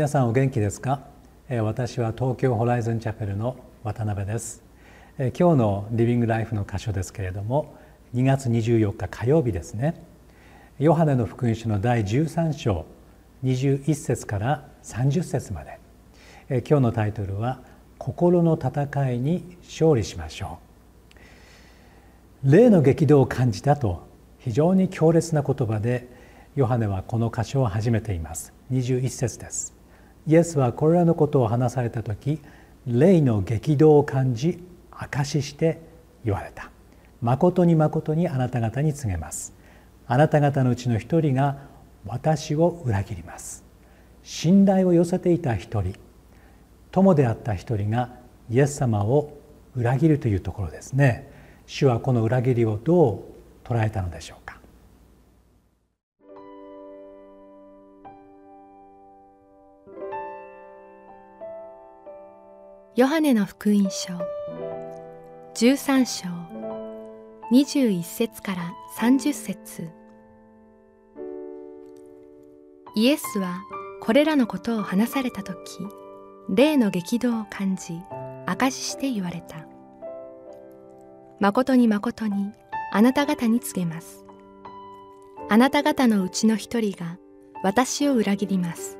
皆さんお元気ですか？私は東京ホライズンチャペルの渡辺です。今日のリビングライフの箇所ですけれども2月24日火曜日ですね。ヨハネの福音書の第13章21節から30節まで。今日のタイトルは心の戦いに勝利しましょう。霊の激動を感じたと非常に強烈な言葉でヨハネはこの箇所を始めています。21節です。イエスはこれらのことを話された時霊の激動を感じ証しして言われた。誠に誠にあなた方に告げます。あなた方のうちの一人が私を裏切ります。信頼を寄せていた一人友であった一人がイエス様を裏切るというところですね。主はこの裏切りをどう捉えたのでしょうか。ヨハネの福音書。13章。21節から30節。イエスはこれらのことを話された時霊の激動を感じ証しして言われた。誠に誠にあなた方に告げます。あなた方のうちの一人が私を裏切ります。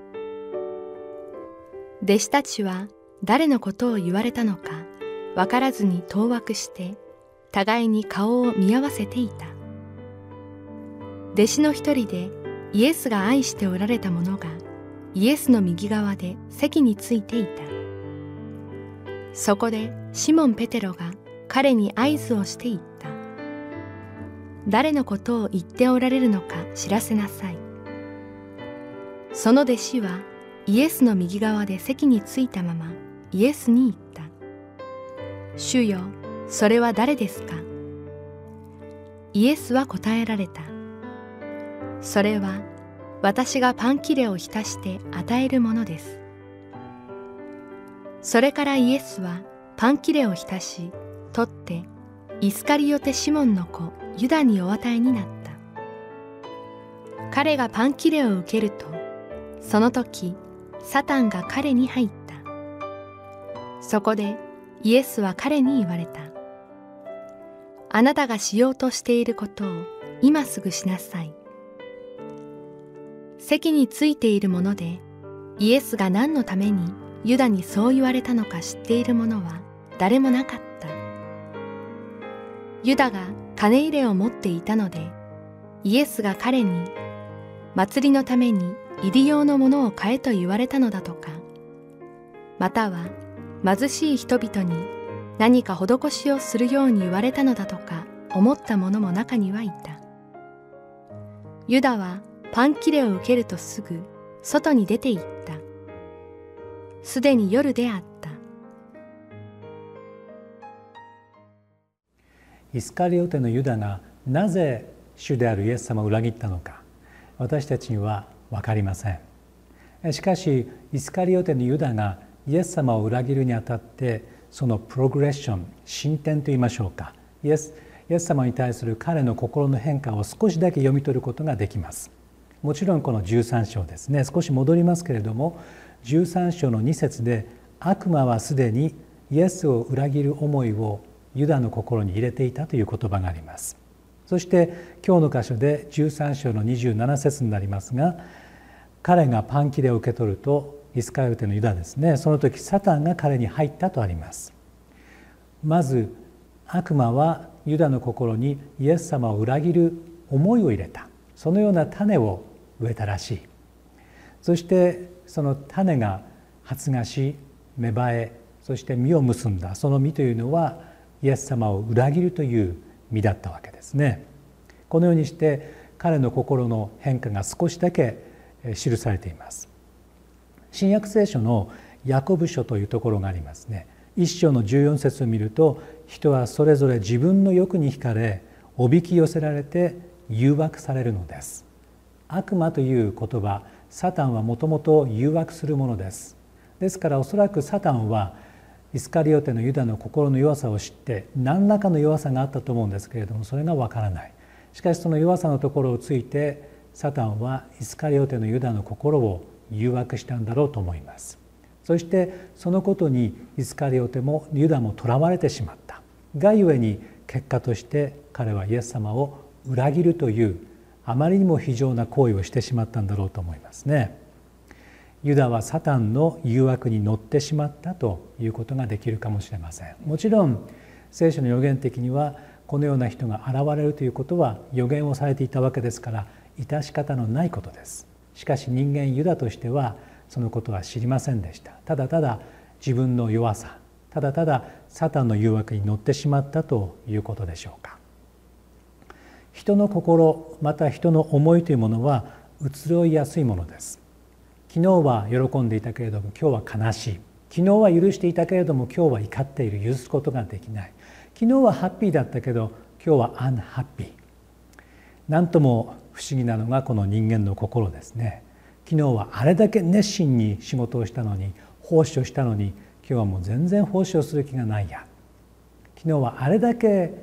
弟子たちは誰のことを言われたのかわからずに当惑して互いに顔を見合わせていた。弟子の一人でイエスが愛しておられた者がイエスの右側で席についていた。そこでシモン・ペテロが彼に合図をして言った。誰のことを言っておられるのか知らせなさい。その弟子はイエスの右側で席についたままイエスに言った。主よ、それは誰ですか？イエスは答えられた。それは私がパン切れを浸して与えるものです。それからイエスはパン切れを浸し、取ってイスカリオテシモンの子ユダにお与えになった。彼がパン切れを受けると、その時、サタンが彼に入った。そこでイエスは彼に言われた。あなたがしようとしていることを今すぐしなさい。席についているものでイエスが何のためにユダにそう言われたのか知っている者は誰もなかった。ユダが金入れを持っていたのでイエスが彼に祭りのために入り用のものを買えと言われたのだとかまたは貧しい人々に何か施しをするように言われたのだとか思った者も中にはいた。ユダはパン切れを受けるとすぐ外に出て行った。すでに夜であった。イスカリオテのユダがなぜ主であるイエス様を裏切ったのか私たちには分かりませんしかしイスカリオテのユダがイエス様を裏切るにあたってそのプログレッション進展といいましょうか。イエスイエス様に対する彼の心の変化を少しだけ読み取ることができます。もちろんこの13章ですね。少し戻りますけれども13章の2節で悪魔はすでにイエスを裏切る思いをユダの心に入れていたという言葉があります。そして今日の箇所で13章の27節になりますが彼がパン切れを受け取るとイスカヨテのユダですね。その時サタンが彼に入ったとあります。まず悪魔はユダの心にイエス様を裏切る思いを入れた。そのような種を植えたらしい。そしてその種が発芽し芽生えそして実を結んだ。その実というのはイエス様を裏切るという実だったわけですね。このようにして彼の心の変化が少しだけ記されています。新約聖書のヤコブ書というところがありますね。一章の14節を見ると人はそれぞれ自分の欲に惹かれおびき寄せられて誘惑されるのです。悪魔という言葉サタンはもともと誘惑するものです。ですからおそらくサタンはイスカリオテのユダの心の弱さを知って何らかの弱さがあったと思うんですけれどもそれがわからない。しかしその弱さのところをついてサタンはイスカリオテのユダの心を誘惑したんだろうと思いますそしてそのことにイスカリオテもユダもとらわれてしまったがゆえに結果として彼はイエス様を裏切るというあまりにも非常な行為をしてしまったんだろうと思いますね。ユダはサタンの誘惑に乗ってしまったということができるかもしれません。もちろん聖書の予言的にはこのような人が現れるということは予言をされていたわけですから致し方のないことです。しかし人間ユダとしてはそのことは知りませんでした。ただただ自分の弱さただただサタンの誘惑に乗ってしまったということでしょうか。人の心また人の思いというものは移ろいやすいものです昨日は喜んでいたけれども今日は悲しい昨日は許していたけれども今日は怒っている許すことができない昨日はハッピーだったけど今日はアンハッピー何とも不思議なのがこの人間の心ですね。昨日はあれだけ熱心に仕事をしたのに奉仕をしたのに今日はもう全然奉仕をする気がないや。昨日はあれだけ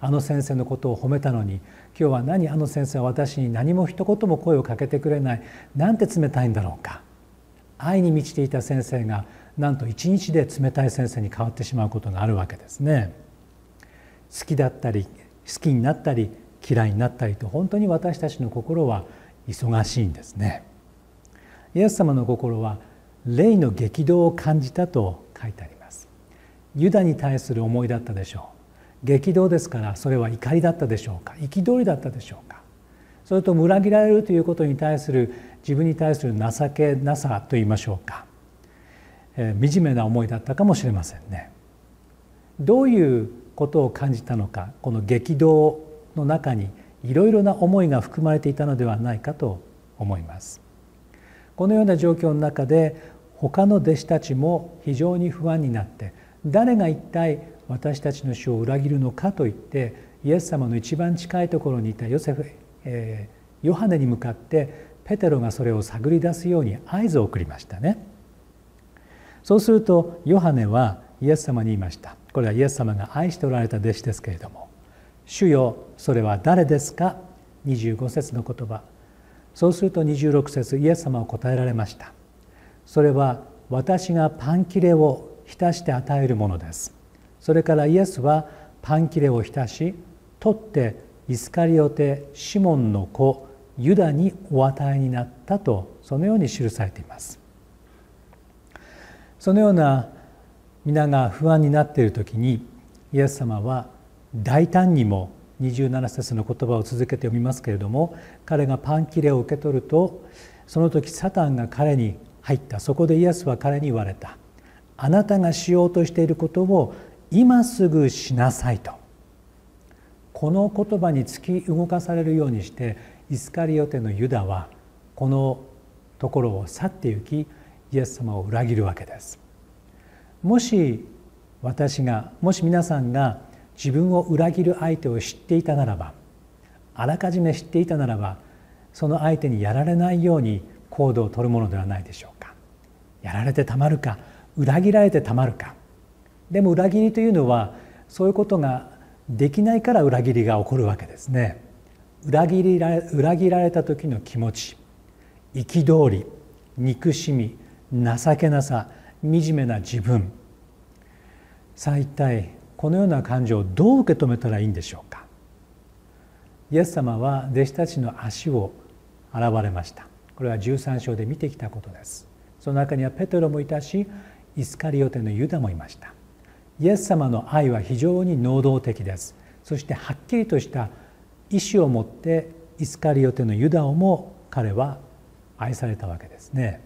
あの先生のことを褒めたのに今日は何あの先生は私に何も一言も声をかけてくれないなんて冷たいんだろうか。愛に満ちていた先生がなんと一日で冷たい先生に変わってしまうことがあるわけですね。好きだったり好きになったり嫌いになったりと本当に私たちの心は忙しいんですね。イエス様の心は霊の激動を感じたと書いてあります。ユダに対する思いだったでしょう。激動ですからそれは怒りだったでしょうか憤りだったでしょうかそれと裏切られるということに対する自分に対する情けなさといいましょうか、えー、惨めな思いだったかもしれませんね。どういうことを感じたのかこの激動の中にいろいろな思いが含まれていたのではないかと思います。このような状況の中で他の弟子たちも非常に不安になって誰が一体私たちの主を裏切るのかと言ってイエス様の一番近いところにいたヨセフ、えー、ヨハネに向かってペテロがそれを探り出すように合図を送りましたねそうするとヨハネはイエス様に言いましたこれはイエス様が愛しておられた弟子ですけれども「主よそれは誰ですか?」25節の言葉。そうすると26節イエス様は答えられました。それは私がパン切れを浸して与えるものです。それからイエスはパン切れを浸し取ってイスカリオテシモンの子ユダにお与えになったとそのように記されています。そのような皆が不安になっている時にイエス様は大胆にも27節の言葉を続けて読みますけれども彼がパン切れを受け取るとその時サタンが彼に入った。そこでイエスは彼に言われた。あなたがしようとしていることを今すぐしなさいと。この言葉に突き動かされるようにしてイスカリオテのユダはこのところを去って行きイエス様を裏切るわけです。もし私がもし皆さんが自分を裏切る相手を知っていたならばあらかじめ知っていたならばその相手にやられないように行動をとるものではないでしょうか。やられてたまるか裏切られてたまるか。でも裏切りというのはそういうことができないから裏切りが起こるわけですね。裏切りられ裏切られた時の気持ち憤り憎しみ情けなさ惨めな自分。さあ一体このような感情をどう受け止めたらいいんでしょうか？イエス様は弟子たちの足を洗われました。これは13章で見てきたことです。その中にはペテロもいたしイスカリオテのユダもいました。イエス様の愛は非常に能動的です。そしてはっきりとした意志を持ってイスカリオテのユダをも彼は愛されたわけですね。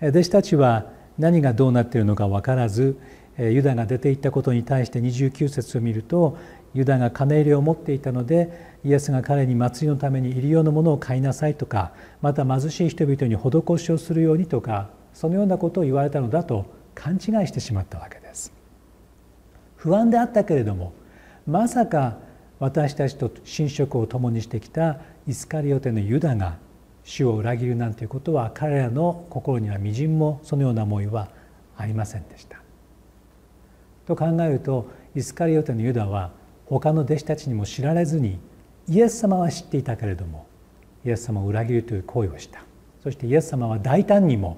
弟子たちは何がどうなっているのか分からずユダが出ていったことに対して29節を見るとユダが金入れを持っていたのでイエスが彼に祭りのために入り用のものを買いなさいとかまた貧しい人々に施しをするようにとかそのようなことを言われたのだと勘違いしてしまったわけです不安であったけれどもまさか私たちと寝食を共にしてきたイスカリオテのユダが主を裏切るなんていうことは彼らの心にはみじんもそのような思いはありませんでした。と考えるとイスカリオテのユダは他の弟子たちにも知られずにイエス様は知っていたけれどもイエス様を裏切るという行為をした。そしてイエス様は大胆にも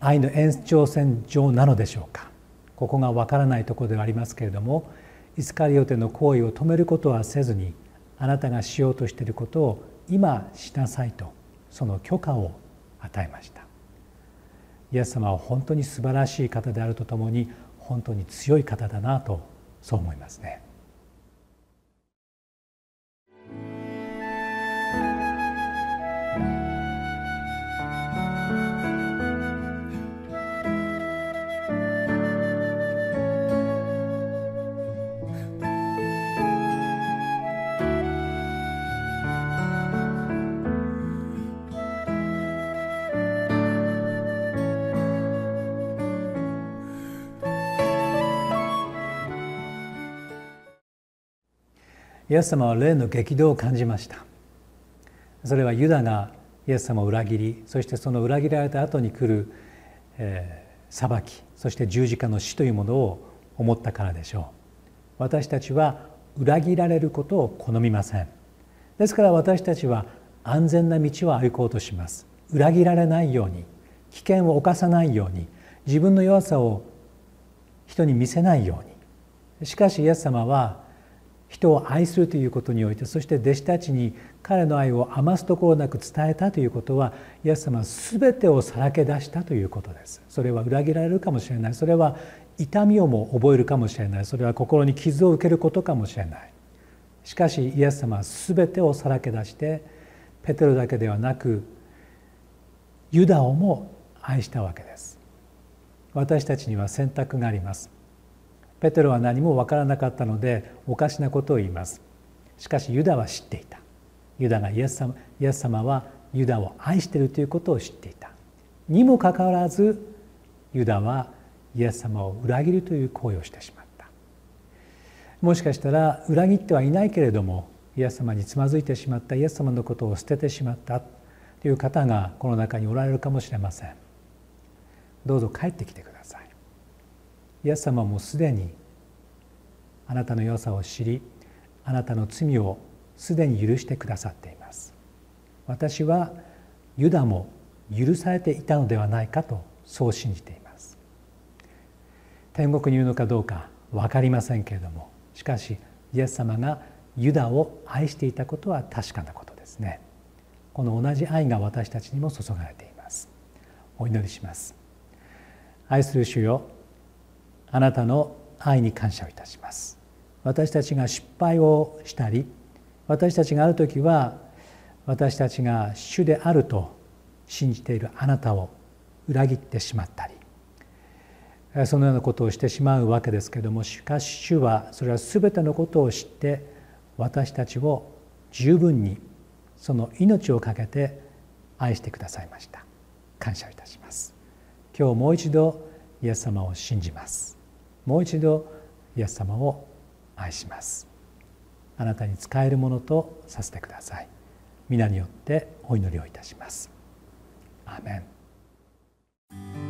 愛の延長線上なのでしょうか。ここがわからないところではありますけれどもイスカリオテの行為を止めることはせずにあなたがしようとしていることを今しなさいとその許可を与えました。イエス様は本当に素晴らしい方であるとともに本当に強い方だなとそう思いますね。イエス様は霊の激動を感じました。それはユダがイエス様を裏切りそしてその裏切られた後に来る、えー、裁きそして十字架の死というものを思ったからでしょう。私たちは裏切られることを好みません。ですから私たちは安全な道を歩こうとします。裏切られないように危険を冒さないように自分の弱さを人に見せないように。しかしイエス様は人を愛するということにおいてそして弟子たちに彼の愛を余すところなく伝えたということはイエス様は全てをさらけ出したということです。それは裏切られるかもしれない。それは痛みをも覚えるかもしれない。それは心に傷を受けることかもしれない。しかしイエス様は全てをさらけ出してペテロだけではなくユダをも愛したわけです。私たちには選択があります。ペテロは何も分からなかったのでおかしなことを言います。しかしユダは知っていた。ユダがイエス様イエス様はユダを愛しているということを知っていた。にもかかわらずユダはイエス様を裏切るという行為をしてしまった。もしかしたら裏切ってはいないけれどもイエス様につまずいてしまったイエス様のことを捨ててしまったという方がこの中におられるかもしれません。どうぞ帰ってきてください。イエス様もすでにあなたの良さを知りあなたの罪をすでに許してくださっています。私はユダも許されていたのではないかとそう信じています。天国にいるのかどうか分かりませんけれどもしかしイエス様がユダを愛していたことは確かなことですね。この同じ愛が私たちにも注がれています。お祈りします。愛する主よあなたの愛に感謝をいたします。私たちが失敗をしたり私たちがある時は私たちが主であると信じているあなたを裏切ってしまったりそのようなことをしてしまうわけですけどもしかし主はそれは全てのことを知って私たちを十分にその命を懸けて愛してくださいました。感謝いたします。今日もう一度イエス様を信じます。もう一度イエス様を愛します。あなたに使えるものとさせてください。皆によってお祈りをいたします。アーメン。